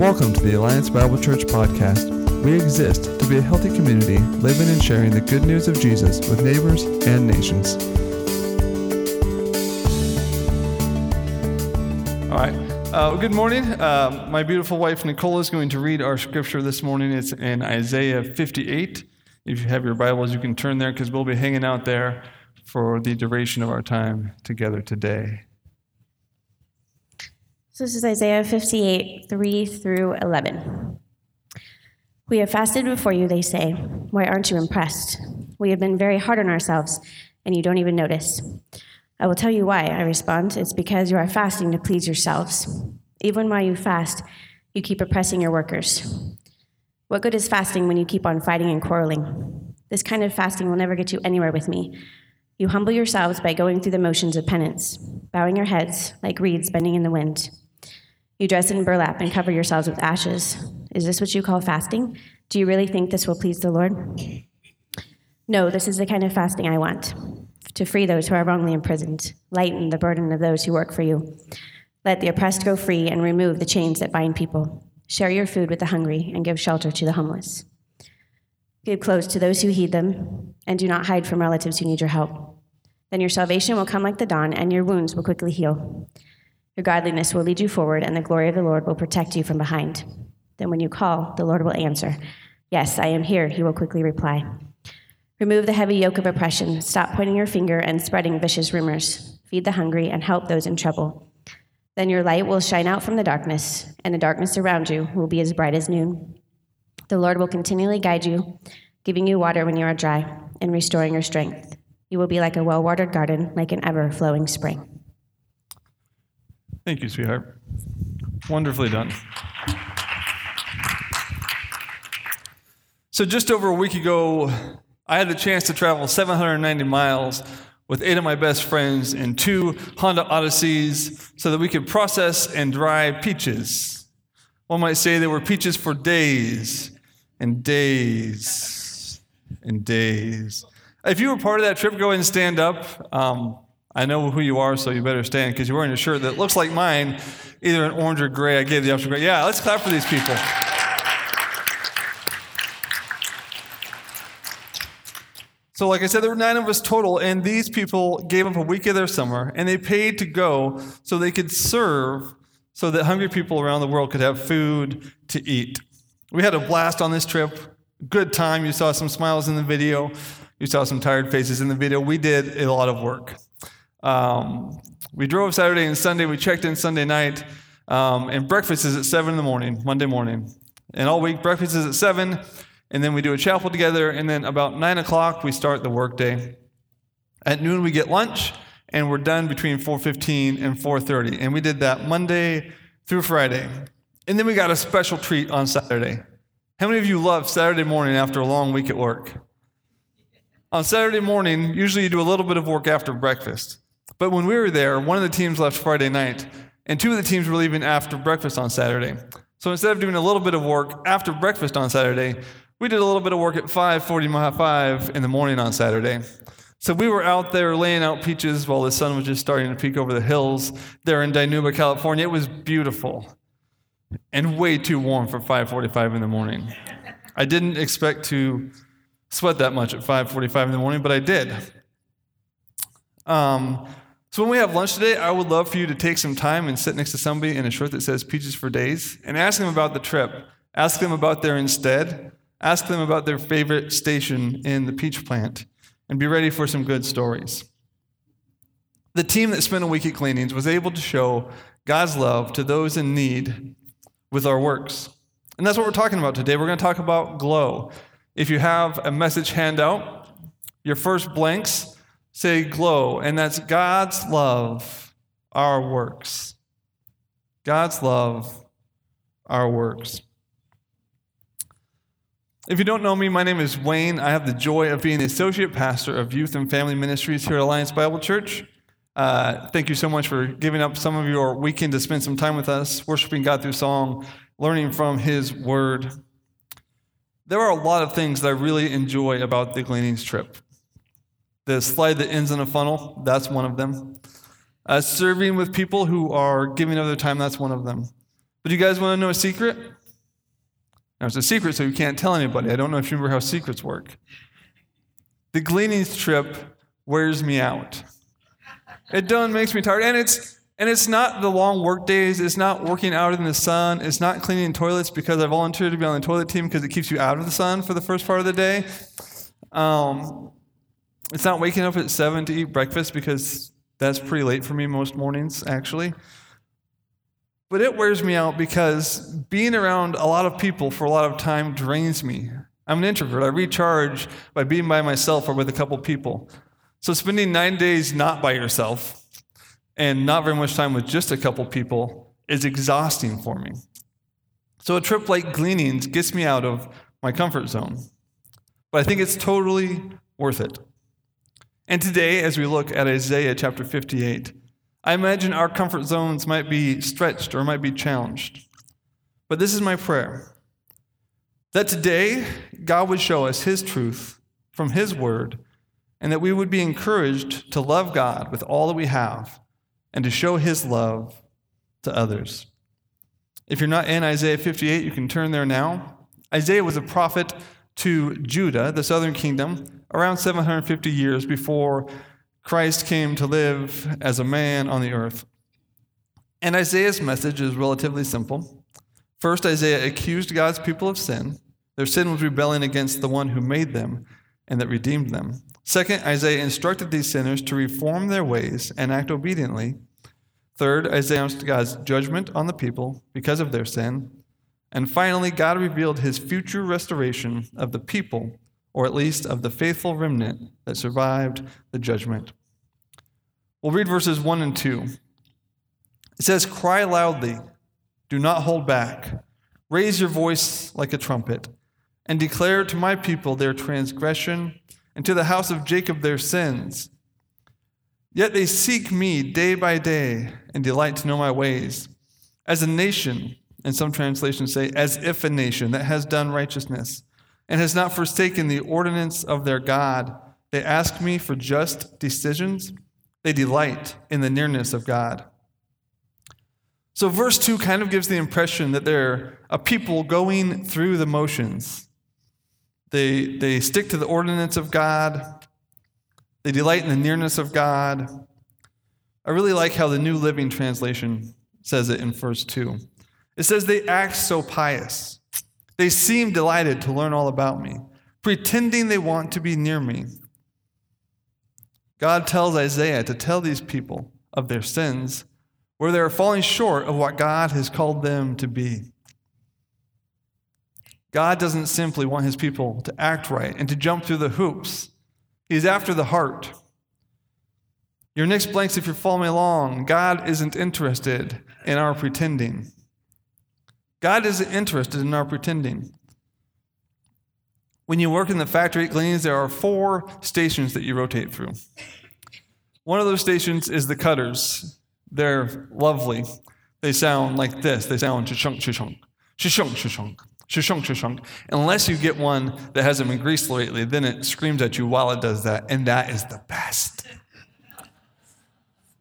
Welcome to the Alliance Bible Church podcast. We exist to be a healthy community, living and sharing the good news of Jesus with neighbors and nations. All right. Uh, good morning. Uh, my beautiful wife Nicole is going to read our scripture this morning. It's in Isaiah 58. If you have your Bibles, you can turn there because we'll be hanging out there for the duration of our time together today. So this is Isaiah 58, 3 through 11. We have fasted before you, they say. Why aren't you impressed? We have been very hard on ourselves, and you don't even notice. I will tell you why, I respond. It's because you are fasting to please yourselves. Even while you fast, you keep oppressing your workers. What good is fasting when you keep on fighting and quarreling? This kind of fasting will never get you anywhere with me. You humble yourselves by going through the motions of penance, bowing your heads like reeds bending in the wind. You dress in burlap and cover yourselves with ashes. Is this what you call fasting? Do you really think this will please the Lord? No, this is the kind of fasting I want to free those who are wrongly imprisoned, lighten the burden of those who work for you. Let the oppressed go free and remove the chains that bind people. Share your food with the hungry and give shelter to the homeless. Give clothes to those who heed them, and do not hide from relatives who need your help. Then your salvation will come like the dawn, and your wounds will quickly heal. Your godliness will lead you forward, and the glory of the Lord will protect you from behind. Then, when you call, the Lord will answer. Yes, I am here, he will quickly reply. Remove the heavy yoke of oppression. Stop pointing your finger and spreading vicious rumors. Feed the hungry and help those in trouble. Then your light will shine out from the darkness, and the darkness around you will be as bright as noon. The Lord will continually guide you, giving you water when you are dry, and restoring your strength. You will be like a well watered garden, like an ever flowing spring. Thank you, sweetheart. Wonderfully done. So, just over a week ago, I had the chance to travel 790 miles with eight of my best friends in two Honda Odysseys so that we could process and dry peaches. One might say there were peaches for days and days and days. If you were part of that trip, go ahead and stand up. Um, I know who you are, so you better stand because you're wearing a shirt that looks like mine, either an orange or gray. I gave the option gray. Yeah, let's clap for these people. So, like I said, there were nine of us total, and these people gave up a week of their summer and they paid to go so they could serve so that hungry people around the world could have food to eat. We had a blast on this trip. Good time. You saw some smiles in the video, you saw some tired faces in the video. We did a lot of work. Um, we drove Saturday and Sunday. We checked in Sunday night. Um, and breakfast is at 7 in the morning, Monday morning. And all week, breakfast is at 7. And then we do a chapel together. And then about 9 o'clock, we start the workday. At noon, we get lunch. And we're done between 4.15 and 4.30. And we did that Monday through Friday. And then we got a special treat on Saturday. How many of you love Saturday morning after a long week at work? On Saturday morning, usually you do a little bit of work after breakfast. But when we were there, one of the teams left Friday night, and two of the teams were leaving after breakfast on Saturday. So instead of doing a little bit of work after breakfast on Saturday, we did a little bit of work at 5:45 in the morning on Saturday. So we were out there laying out peaches while the sun was just starting to peek over the hills there in Dinuba, California. It was beautiful and way too warm for 5:45 in the morning. I didn't expect to sweat that much at 5:45 in the morning, but I did. Um, so when we have lunch today, I would love for you to take some time and sit next to somebody in a shirt that says Peaches for Days and ask them about the trip. Ask them about their instead. Ask them about their favorite station in the peach plant and be ready for some good stories. The team that spent a week at Gleanings was able to show God's love to those in need with our works. And that's what we're talking about today. We're going to talk about glow. If you have a message handout, your first blanks say glow, and that's God's love, our works. God's love, our works. If you don't know me, my name is Wayne. I have the joy of being the associate pastor of youth and family ministries here at Alliance Bible Church. Uh, thank you so much for giving up some of your weekend to spend some time with us, worshiping God through song, learning from His Word. There are a lot of things that I really enjoy about the Gleanings trip. The slide that ends in a funnel, that's one of them. Uh, serving with people who are giving of their time, that's one of them. But you guys want to know a secret? Now, it's a secret, so you can't tell anybody. I don't know if you remember how secrets work. The gleanings trip wears me out. It done makes me tired. And it's and it's not the long work days. It's not working out in the sun. It's not cleaning toilets because I volunteered to be on the toilet team because it keeps you out of the sun for the first part of the day. Um, it's not waking up at seven to eat breakfast because that's pretty late for me most mornings, actually. But it wears me out because being around a lot of people for a lot of time drains me. I'm an introvert. I recharge by being by myself or with a couple people. So spending nine days not by yourself and not very much time with just a couple people is exhausting for me. So a trip like Gleanings gets me out of my comfort zone. But I think it's totally worth it. And today, as we look at Isaiah chapter 58, I imagine our comfort zones might be stretched or might be challenged. But this is my prayer that today God would show us His truth from His word, and that we would be encouraged to love God with all that we have and to show His love to others. If you're not in Isaiah 58, you can turn there now. Isaiah was a prophet to Judah, the southern kingdom, around 750 years before Christ came to live as a man on the earth. And Isaiah's message is relatively simple. First, Isaiah accused God's people of sin. Their sin was rebelling against the one who made them and that redeemed them. Second, Isaiah instructed these sinners to reform their ways and act obediently. Third, Isaiah announced God's judgment on the people because of their sin. And finally, God revealed his future restoration of the people or at least of the faithful remnant that survived the judgment. We'll read verses 1 and 2. It says, Cry loudly, do not hold back. Raise your voice like a trumpet, and declare to my people their transgression, and to the house of Jacob their sins. Yet they seek me day by day and delight to know my ways. As a nation, and some translations say, as if a nation that has done righteousness and has not forsaken the ordinance of their God. They ask me for just decisions. They delight in the nearness of God. So, verse 2 kind of gives the impression that they're a people going through the motions. They, they stick to the ordinance of God, they delight in the nearness of God. I really like how the New Living Translation says it in verse 2. It says, They act so pious. They seem delighted to learn all about me, pretending they want to be near me. God tells Isaiah to tell these people of their sins, where they are falling short of what God has called them to be. God doesn't simply want his people to act right and to jump through the hoops. He's after the heart. Your next blanks, if you're following along, God isn't interested in our pretending. God isn't interested in our pretending. When you work in the factory at Gleanings, there are four stations that you rotate through. One of those stations is the cutters. They're lovely. They sound like this. They sound shishunk, shishunk, shishunk, shishunk, shishunk, shishunk. Unless you get one that hasn't been greased lately, then it screams at you while it does that, and that is the best.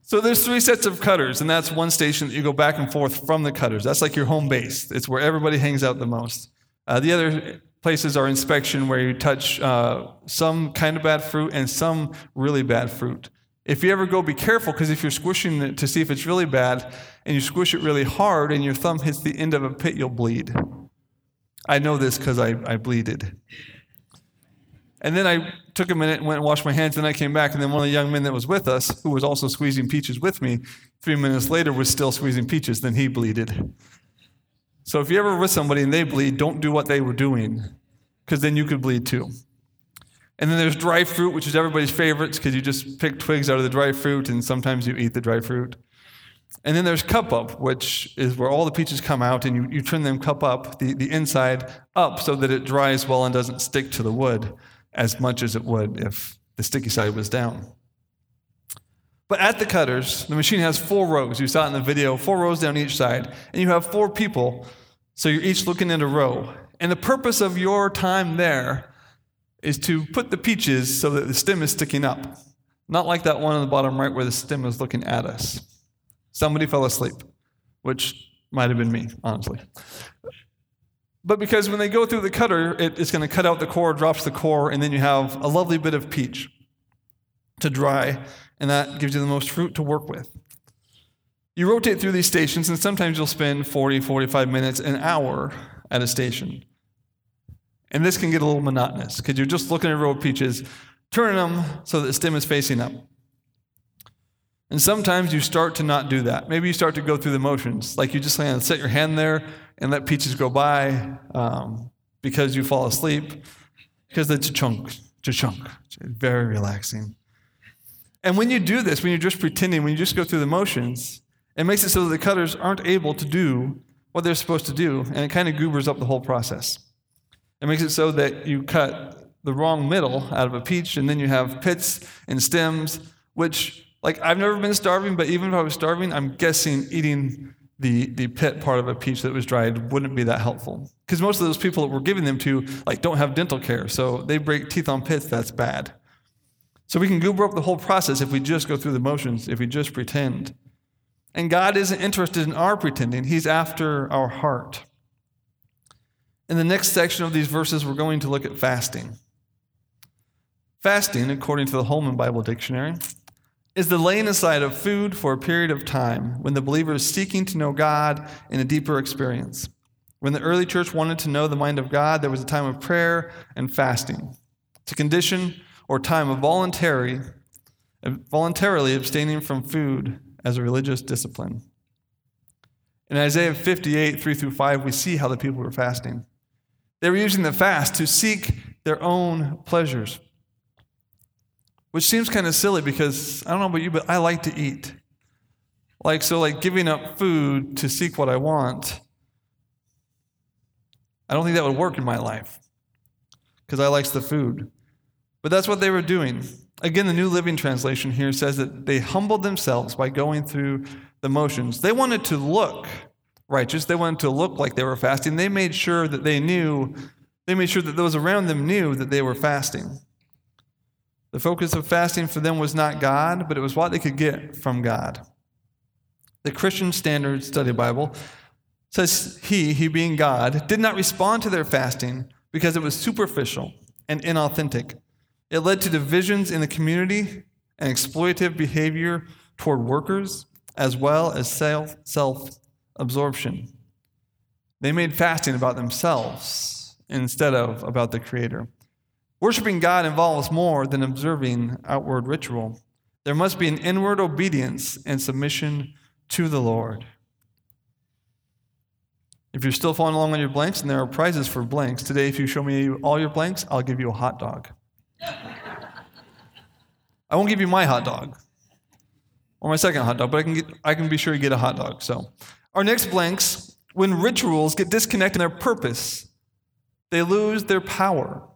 So there's three sets of cutters, and that's one station that you go back and forth from the cutters. That's like your home base. It's where everybody hangs out the most. Uh, the other places are inspection, where you touch uh, some kind of bad fruit and some really bad fruit. If you ever go, be careful because if you're squishing it to see if it's really bad and you squish it really hard and your thumb hits the end of a pit, you'll bleed. I know this because I, I bleeded. And then I took a minute and went and washed my hands. And then I came back, and then one of the young men that was with us, who was also squeezing peaches with me, three minutes later was still squeezing peaches. Then he bleeded. So if you're ever with somebody and they bleed, don't do what they were doing, because then you could bleed too. And then there's dry fruit, which is everybody's favorites because you just pick twigs out of the dry fruit and sometimes you eat the dry fruit. And then there's cup up, which is where all the peaches come out and you, you turn them cup up, the, the inside up, so that it dries well and doesn't stick to the wood as much as it would if the sticky side was down. But at the cutters, the machine has four rows. You saw it in the video, four rows down each side. And you have four people, so you're each looking at a row. And the purpose of your time there is to put the peaches so that the stem is sticking up. Not like that one on the bottom right where the stem is looking at us. Somebody fell asleep, which might have been me, honestly. But because when they go through the cutter, it, it's going to cut out the core, drops the core, and then you have a lovely bit of peach to dry, and that gives you the most fruit to work with. You rotate through these stations, and sometimes you'll spend 40, 45 minutes, an hour at a station. And this can get a little monotonous because you're just looking at a row of peaches, turning them so that the stem is facing up. And sometimes you start to not do that. Maybe you start to go through the motions, like you just kind of set your hand there and let peaches go by um, because you fall asleep, because a chunk, chunk. Very relaxing. And when you do this, when you're just pretending, when you just go through the motions, it makes it so that the cutters aren't able to do what they're supposed to do, and it kind of goobers up the whole process. It makes it so that you cut the wrong middle out of a peach, and then you have pits and stems, which like, I've never been starving, but even if I was starving, I'm guessing eating the, the pit part of a peach that was dried wouldn't be that helpful. Because most of those people that we're giving them to, like, don't have dental care. So they break teeth on pits, that's bad. So we can goober up the whole process if we just go through the motions, if we just pretend. And God isn't interested in our pretending, He's after our heart. In the next section of these verses, we're going to look at fasting. Fasting, according to the Holman Bible Dictionary, is the laying aside of food for a period of time when the believer is seeking to know God in a deeper experience. When the early church wanted to know the mind of God, there was a time of prayer and fasting. It's a condition or time of voluntary, voluntarily abstaining from food as a religious discipline. In Isaiah 58, 3 through 5, we see how the people were fasting. They were using the fast to seek their own pleasures. Which seems kind of silly because I don't know about you, but I like to eat. Like, so, like giving up food to seek what I want, I don't think that would work in my life because I likes the food. But that's what they were doing. Again, the New Living Translation here says that they humbled themselves by going through the motions. They wanted to look righteous, they wanted to look like they were fasting. They made sure that they knew, they made sure that those around them knew that they were fasting. The focus of fasting for them was not God, but it was what they could get from God. The Christian Standard Study Bible says he, he being God, did not respond to their fasting because it was superficial and inauthentic. It led to divisions in the community and exploitative behavior toward workers, as well as self absorption. They made fasting about themselves instead of about the Creator. Worshiping God involves more than observing outward ritual. There must be an inward obedience and submission to the Lord. If you're still following along on your blanks, and there are prizes for blanks, today, if you show me all your blanks, I'll give you a hot dog. I won't give you my hot dog or my second hot dog, but I can, get, I can be sure you get a hot dog. So, our next blanks, when rituals get disconnected in their purpose, they lose their power.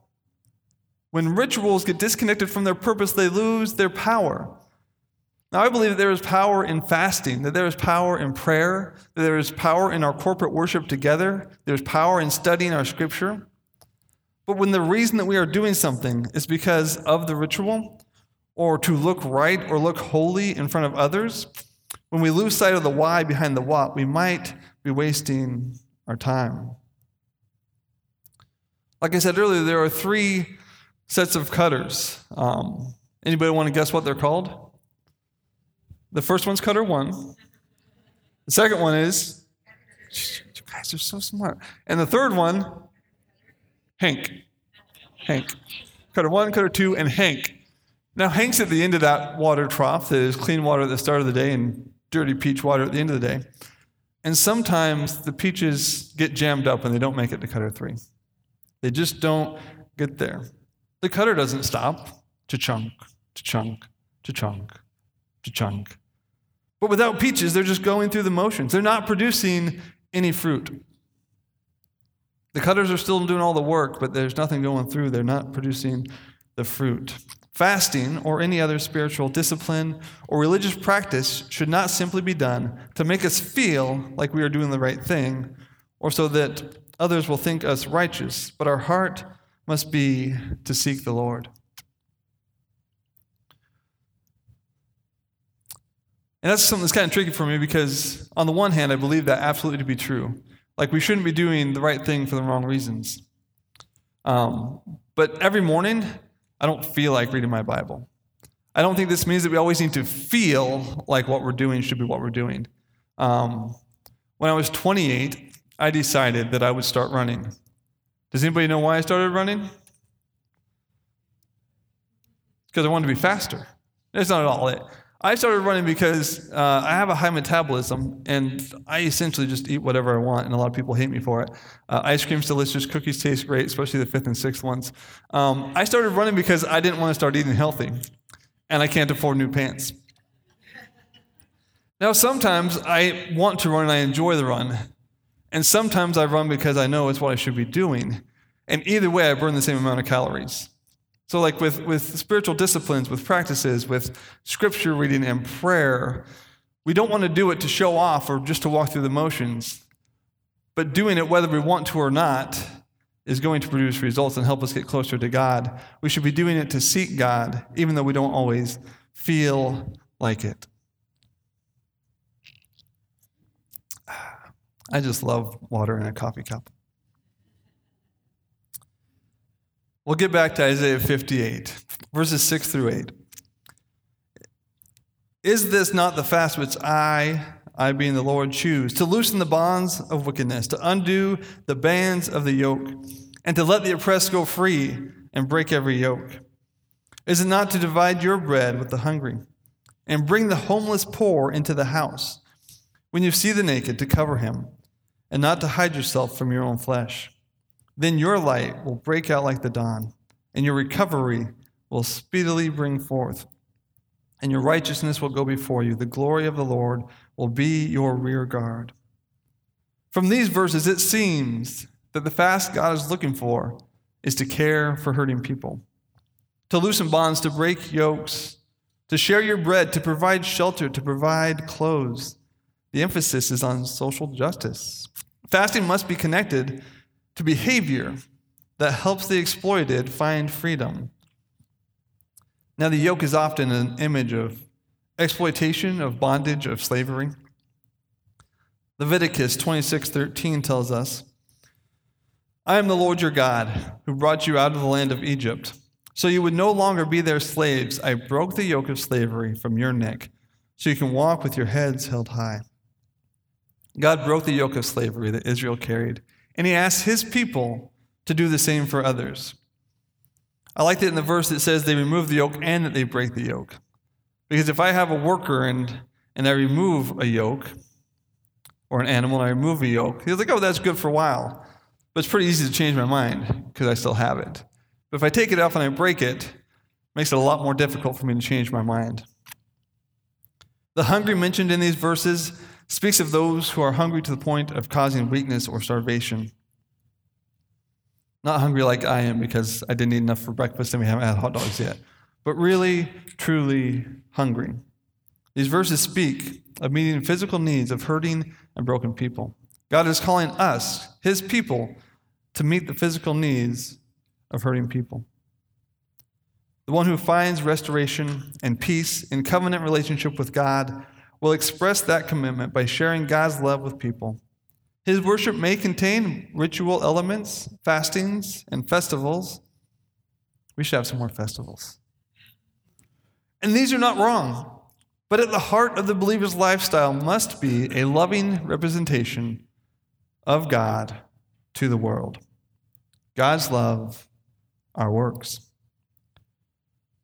When rituals get disconnected from their purpose, they lose their power. Now, I believe that there is power in fasting, that there is power in prayer, that there is power in our corporate worship together, there's power in studying our scripture. But when the reason that we are doing something is because of the ritual, or to look right or look holy in front of others, when we lose sight of the why behind the what, we might be wasting our time. Like I said earlier, there are three sets of cutters. Um, anybody want to guess what they're called? The first one's cutter one. The second one is, you guys are so smart. And the third one, Hank. Hank. Cutter one, cutter two, and Hank. Now, Hank's at the end of that water trough that is clean water at the start of the day and dirty peach water at the end of the day. And sometimes the peaches get jammed up and they don't make it to cutter three. They just don't get there. The cutter doesn't stop. To chunk, to chunk, to chunk, to chunk. But without peaches, they're just going through the motions. They're not producing any fruit. The cutters are still doing all the work, but there's nothing going through. They're not producing the fruit. Fasting or any other spiritual discipline or religious practice should not simply be done to make us feel like we are doing the right thing or so that others will think us righteous, but our heart must be to seek the Lord. And that's something that's kind of tricky for me because, on the one hand, I believe that absolutely to be true. Like, we shouldn't be doing the right thing for the wrong reasons. Um, but every morning, I don't feel like reading my Bible. I don't think this means that we always need to feel like what we're doing should be what we're doing. Um, when I was 28, I decided that I would start running. Does anybody know why I started running? Because I wanted to be faster. That's not at all it. I started running because uh, I have a high metabolism and I essentially just eat whatever I want, and a lot of people hate me for it. Uh, ice cream's delicious, cookies taste great, especially the fifth and sixth ones. Um, I started running because I didn't want to start eating healthy, and I can't afford new pants. Now, sometimes I want to run and I enjoy the run, and sometimes I run because I know it's what I should be doing. And either way, I burn the same amount of calories. So, like with, with spiritual disciplines, with practices, with scripture reading and prayer, we don't want to do it to show off or just to walk through the motions. But doing it whether we want to or not is going to produce results and help us get closer to God. We should be doing it to seek God, even though we don't always feel like it. I just love water in a coffee cup. We'll get back to Isaiah 58, verses 6 through 8. Is this not the fast which I, I being the Lord, choose? To loosen the bonds of wickedness, to undo the bands of the yoke, and to let the oppressed go free and break every yoke? Is it not to divide your bread with the hungry, and bring the homeless poor into the house? When you see the naked, to cover him, and not to hide yourself from your own flesh? Then your light will break out like the dawn, and your recovery will speedily bring forth. And your righteousness will go before you. The glory of the Lord will be your rear guard. From these verses, it seems that the fast God is looking for is to care for hurting people, to loosen bonds, to break yokes, to share your bread, to provide shelter, to provide clothes. The emphasis is on social justice. Fasting must be connected to behavior that helps the exploited find freedom. Now, the yoke is often an image of exploitation, of bondage, of slavery. Leviticus 26:13 tells us, I am the Lord your God, who brought you out of the land of Egypt. So you would no longer be their slaves. I broke the yoke of slavery from your neck, so you can walk with your heads held high. God broke the yoke of slavery that Israel carried and he asked his people to do the same for others. I like that in the verse that says they remove the yoke and that they break the yoke. Because if I have a worker and, and I remove a yoke, or an animal and I remove a yoke, he's like, oh, that's good for a while. But it's pretty easy to change my mind because I still have it. But if I take it off and I break it, it makes it a lot more difficult for me to change my mind. The hungry mentioned in these verses speaks of those who are hungry to the point of causing weakness or starvation. Not hungry like I am because I didn't eat enough for breakfast and we haven't had hot dogs yet, but really, truly hungry. These verses speak of meeting physical needs of hurting and broken people. God is calling us, his people, to meet the physical needs of hurting people. The one who finds restoration and peace in covenant relationship with God will express that commitment by sharing God's love with people. His worship may contain ritual elements, fastings, and festivals. We should have some more festivals. And these are not wrong, but at the heart of the believer's lifestyle must be a loving representation of God to the world. God's love, our works.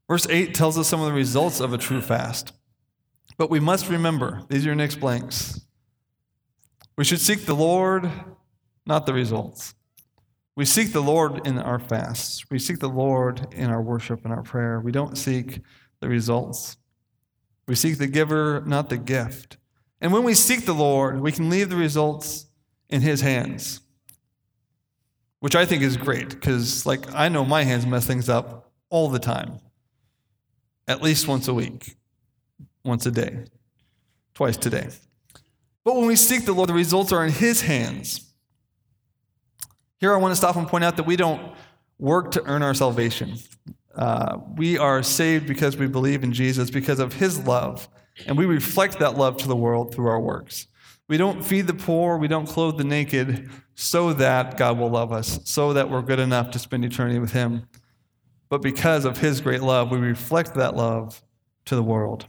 Verse 8 tells us some of the results of a true fast. But we must remember these are your next blanks. We should seek the Lord, not the results. We seek the Lord in our fasts. We seek the Lord in our worship and our prayer. We don't seek the results. We seek the giver, not the gift. And when we seek the Lord, we can leave the results in His hands, which I think is great because, like, I know my hands mess things up all the time, at least once a week once a day, twice today. But when we seek the Lord, the results are in His hands. Here I want to stop and point out that we don't work to earn our salvation. Uh, we are saved because we believe in Jesus, because of His love. And we reflect that love to the world through our works. We don't feed the poor, we don't clothe the naked so that God will love us, so that we're good enough to spend eternity with Him. But because of His great love, we reflect that love to the world.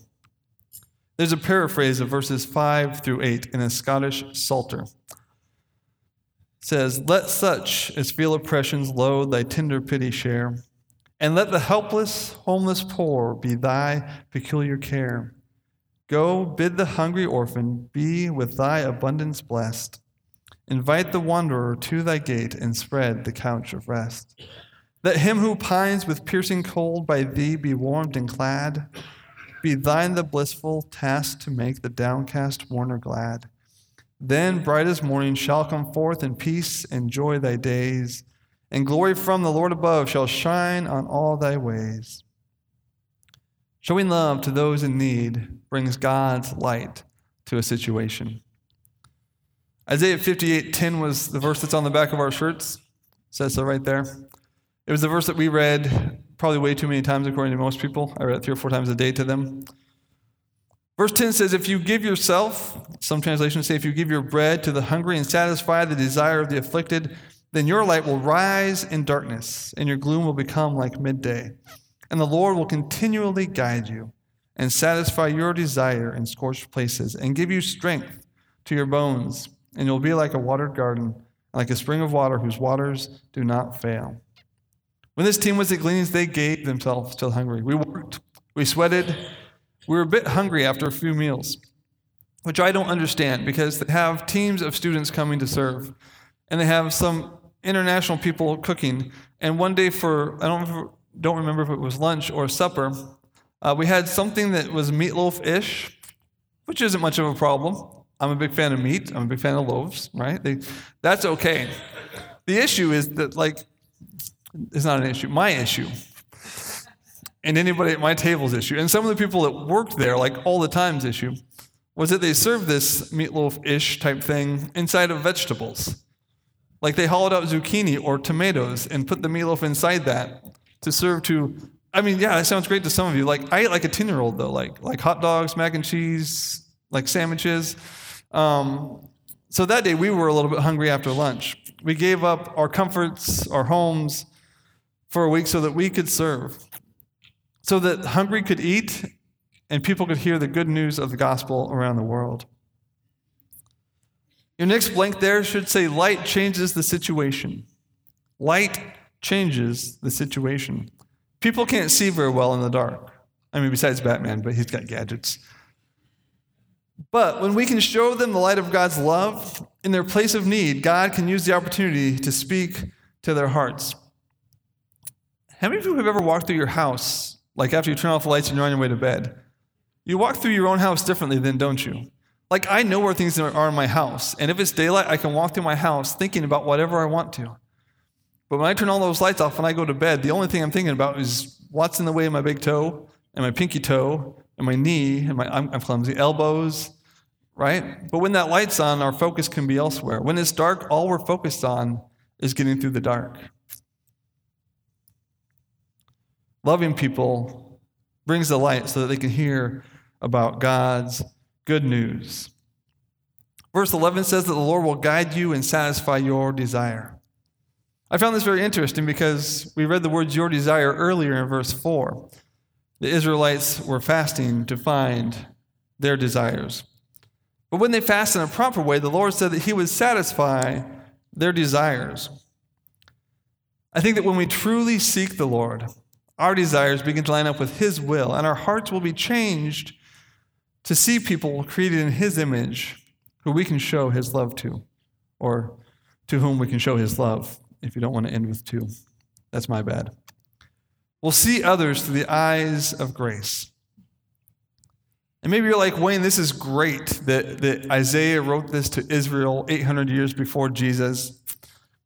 There's a paraphrase of verses 5 through 8 in a Scottish Psalter. It says, Let such as feel oppressions load thy tender pity share, and let the helpless, homeless poor be thy peculiar care. Go, bid the hungry orphan be with thy abundance blessed. Invite the wanderer to thy gate and spread the couch of rest. Let him who pines with piercing cold by thee be warmed and clad. Be thine the blissful task to make the downcast mourner glad. Then bright as morning shall come forth in peace and joy thy days, and glory from the Lord above shall shine on all thy ways. Showing love to those in need brings God's light to a situation. Isaiah 58:10 was the verse that's on the back of our shirts. It says so right there. It was the verse that we read probably way too many times according to most people. I read it three or four times a day to them. Verse 10 says, If you give yourself, some translations say, if you give your bread to the hungry and satisfy the desire of the afflicted, then your light will rise in darkness, and your gloom will become like midday. And the Lord will continually guide you and satisfy your desire in scorched places and give you strength to your bones. And you'll be like a watered garden, like a spring of water whose waters do not fail. When this team was at Gleanings, they gave themselves to the hungry. We worked, we sweated, we were a bit hungry after a few meals, which I don't understand because they have teams of students coming to serve, and they have some international people cooking. And one day for I don't don't remember if it was lunch or supper, uh, we had something that was meatloaf ish, which isn't much of a problem. I'm a big fan of meat. I'm a big fan of loaves, right? They, that's okay. The issue is that, like, it's not an issue. My issue, and anybody at my table's issue, and some of the people that worked there, like all the time's issue, was that they served this meatloaf ish type thing inside of vegetables. Like they hollowed out zucchini or tomatoes and put the meatloaf inside that to serve to I mean, yeah, that sounds great to some of you. Like I eat like a 10 year old though, like like hot dogs, mac and cheese, like sandwiches. Um, so that day we were a little bit hungry after lunch. We gave up our comforts, our homes for a week so that we could serve. So that hungry could eat and people could hear the good news of the gospel around the world. Your next blank there should say light changes the situation. Light changes the situation. People can't see very well in the dark. I mean, besides Batman, but he's got gadgets. But when we can show them the light of God's love in their place of need, God can use the opportunity to speak to their hearts. How many of you have ever walked through your house, like after you turn off the lights and you're on your way to bed? You walk through your own house differently then, don't you? Like, I know where things are in my house, and if it's daylight, I can walk through my house thinking about whatever I want to. But when I turn all those lights off and I go to bed, the only thing I'm thinking about is what's in the way of my big toe and my pinky toe and my knee and my I'm, I'm clumsy elbows, right? But when that light's on, our focus can be elsewhere. When it's dark, all we're focused on is getting through the dark. Loving people brings the light so that they can hear about God's good news. Verse 11 says that the Lord will guide you and satisfy your desire. I found this very interesting because we read the words your desire earlier in verse 4. The Israelites were fasting to find their desires. But when they fast in a proper way, the Lord said that He would satisfy their desires. I think that when we truly seek the Lord, our desires begin to line up with His will, and our hearts will be changed to see people created in His image who we can show His love to, or to whom we can show His love if you don't want to end with two. That's my bad. We'll see others through the eyes of grace. And maybe you're like, Wayne, this is great that, that Isaiah wrote this to Israel 800 years before Jesus.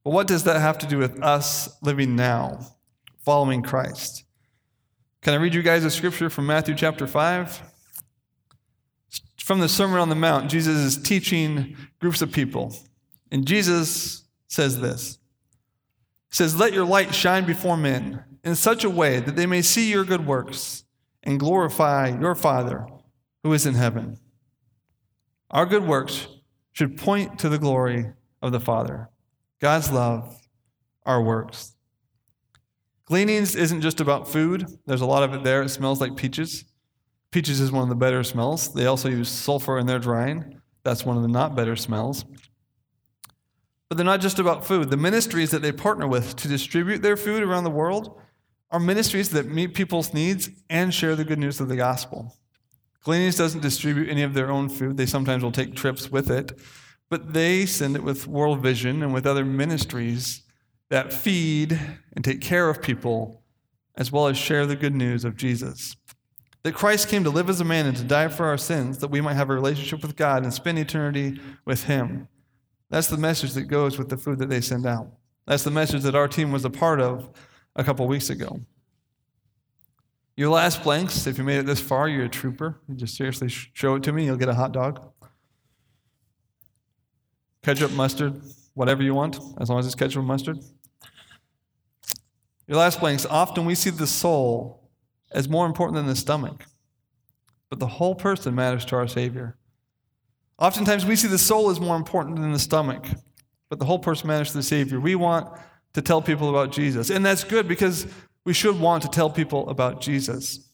But what does that have to do with us living now, following Christ? Can I read you guys a scripture from Matthew chapter 5? From the Sermon on the Mount, Jesus is teaching groups of people. And Jesus says this says, Let your light shine before men in such a way that they may see your good works and glorify your Father who is in heaven. Our good works should point to the glory of the Father. God's love, our works. Gleanings isn't just about food. There's a lot of it there. It smells like peaches. Peaches is one of the better smells. They also use sulfur in their drying. That's one of the not better smells. But they're not just about food. The ministries that they partner with to distribute their food around the world are ministries that meet people's needs and share the good news of the gospel. Gleanings doesn't distribute any of their own food. They sometimes will take trips with it, but they send it with World Vision and with other ministries that feed and take care of people as well as share the good news of Jesus. That Christ came to live as a man and to die for our sins, that we might have a relationship with God and spend eternity with Him. That's the message that goes with the food that they send out. That's the message that our team was a part of a couple weeks ago. Your last blanks, if you made it this far, you're a trooper. You just seriously show it to me, you'll get a hot dog. Ketchup, mustard, whatever you want, as long as it's ketchup and mustard. Your last blanks, often we see the soul as more important than the stomach, but the whole person matters to our Savior. Oftentimes we see the soul as more important than the stomach, but the whole person matters to the Savior. We want to tell people about Jesus, and that's good because we should want to tell people about Jesus.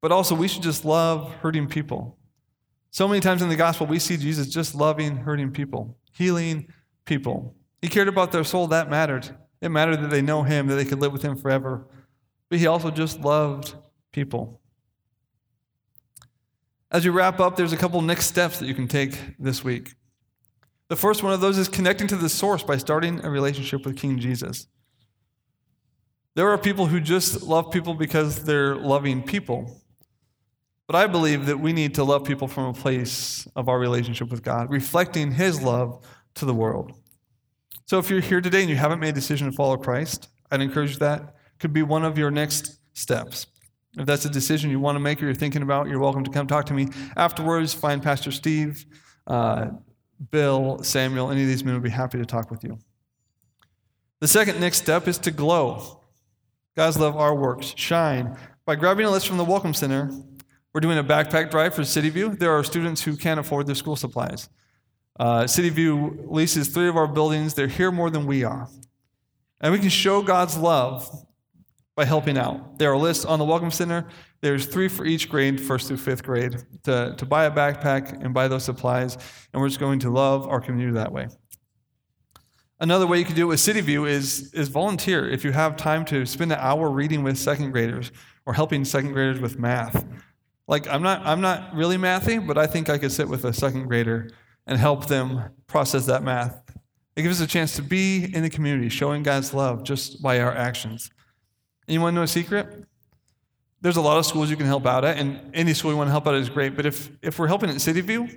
But also, we should just love hurting people. So many times in the gospel, we see Jesus just loving hurting people, healing people. He cared about their soul, that mattered. It mattered that they know him, that they could live with him forever. But he also just loved people. As we wrap up, there's a couple next steps that you can take this week. The first one of those is connecting to the source by starting a relationship with King Jesus. There are people who just love people because they're loving people. But I believe that we need to love people from a place of our relationship with God, reflecting His love to the world. So if you're here today and you haven't made a decision to follow Christ, I'd encourage that could be one of your next steps. If that's a decision you want to make or you're thinking about, you're welcome to come talk to me afterwards. Find Pastor Steve, uh, Bill, Samuel, any of these men would be happy to talk with you. The second next step is to glow. God's love our works shine. By grabbing a list from the Welcome Center, we're doing a backpack drive for City View. There are students who can't afford their school supplies. Uh, City View leases three of our buildings. They're here more than we are. And we can show God's love by helping out. There are lists on the Welcome Center. There's three for each grade, first through fifth grade, to, to buy a backpack and buy those supplies. And we're just going to love our community that way. Another way you can do it with City View is, is volunteer. If you have time to spend an hour reading with second graders or helping second graders with math. Like I'm not I'm not really mathy, but I think I could sit with a second grader and help them process that math. It gives us a chance to be in the community, showing God's love just by our actions. And you want to know a secret? There's a lot of schools you can help out at, and any school you want to help out is great. But if if we're helping at City View,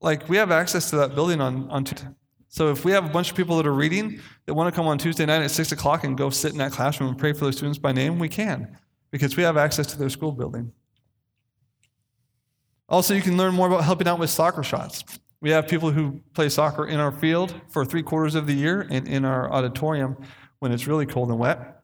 like we have access to that building on on Tuesday. so if we have a bunch of people that are reading that want to come on Tuesday night at 6 o'clock and go sit in that classroom and pray for those students by name, we can because we have access to their school building. Also, you can learn more about helping out with soccer shots. We have people who play soccer in our field for three quarters of the year and in our auditorium when it's really cold and wet.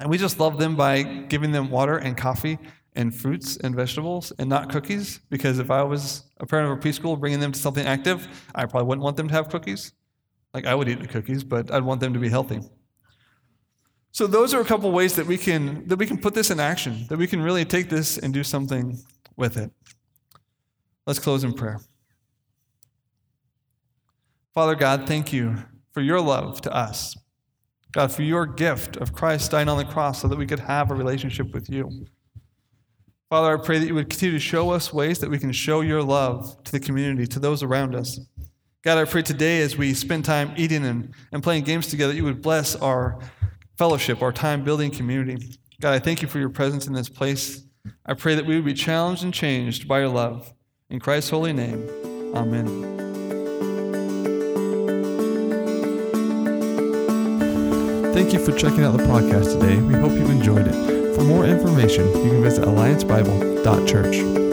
And we just love them by giving them water and coffee and fruits and vegetables and not cookies because if I was a parent of a preschool bringing them to something active, I probably wouldn't want them to have cookies. Like I would eat the cookies, but I'd want them to be healthy. So those are a couple ways that we can that we can put this in action, that we can really take this and do something with it. Let's close in prayer. Father God, thank you for your love to us. God, for your gift of Christ dying on the cross so that we could have a relationship with you. Father, I pray that you would continue to show us ways that we can show your love to the community, to those around us. God, I pray today as we spend time eating and, and playing games together, you would bless our fellowship, our time building community. God, I thank you for your presence in this place. I pray that we would be challenged and changed by your love. In Christ's holy name, amen. Thank you for checking out the podcast today. We hope you enjoyed it. For more information, you can visit alliancebible.church.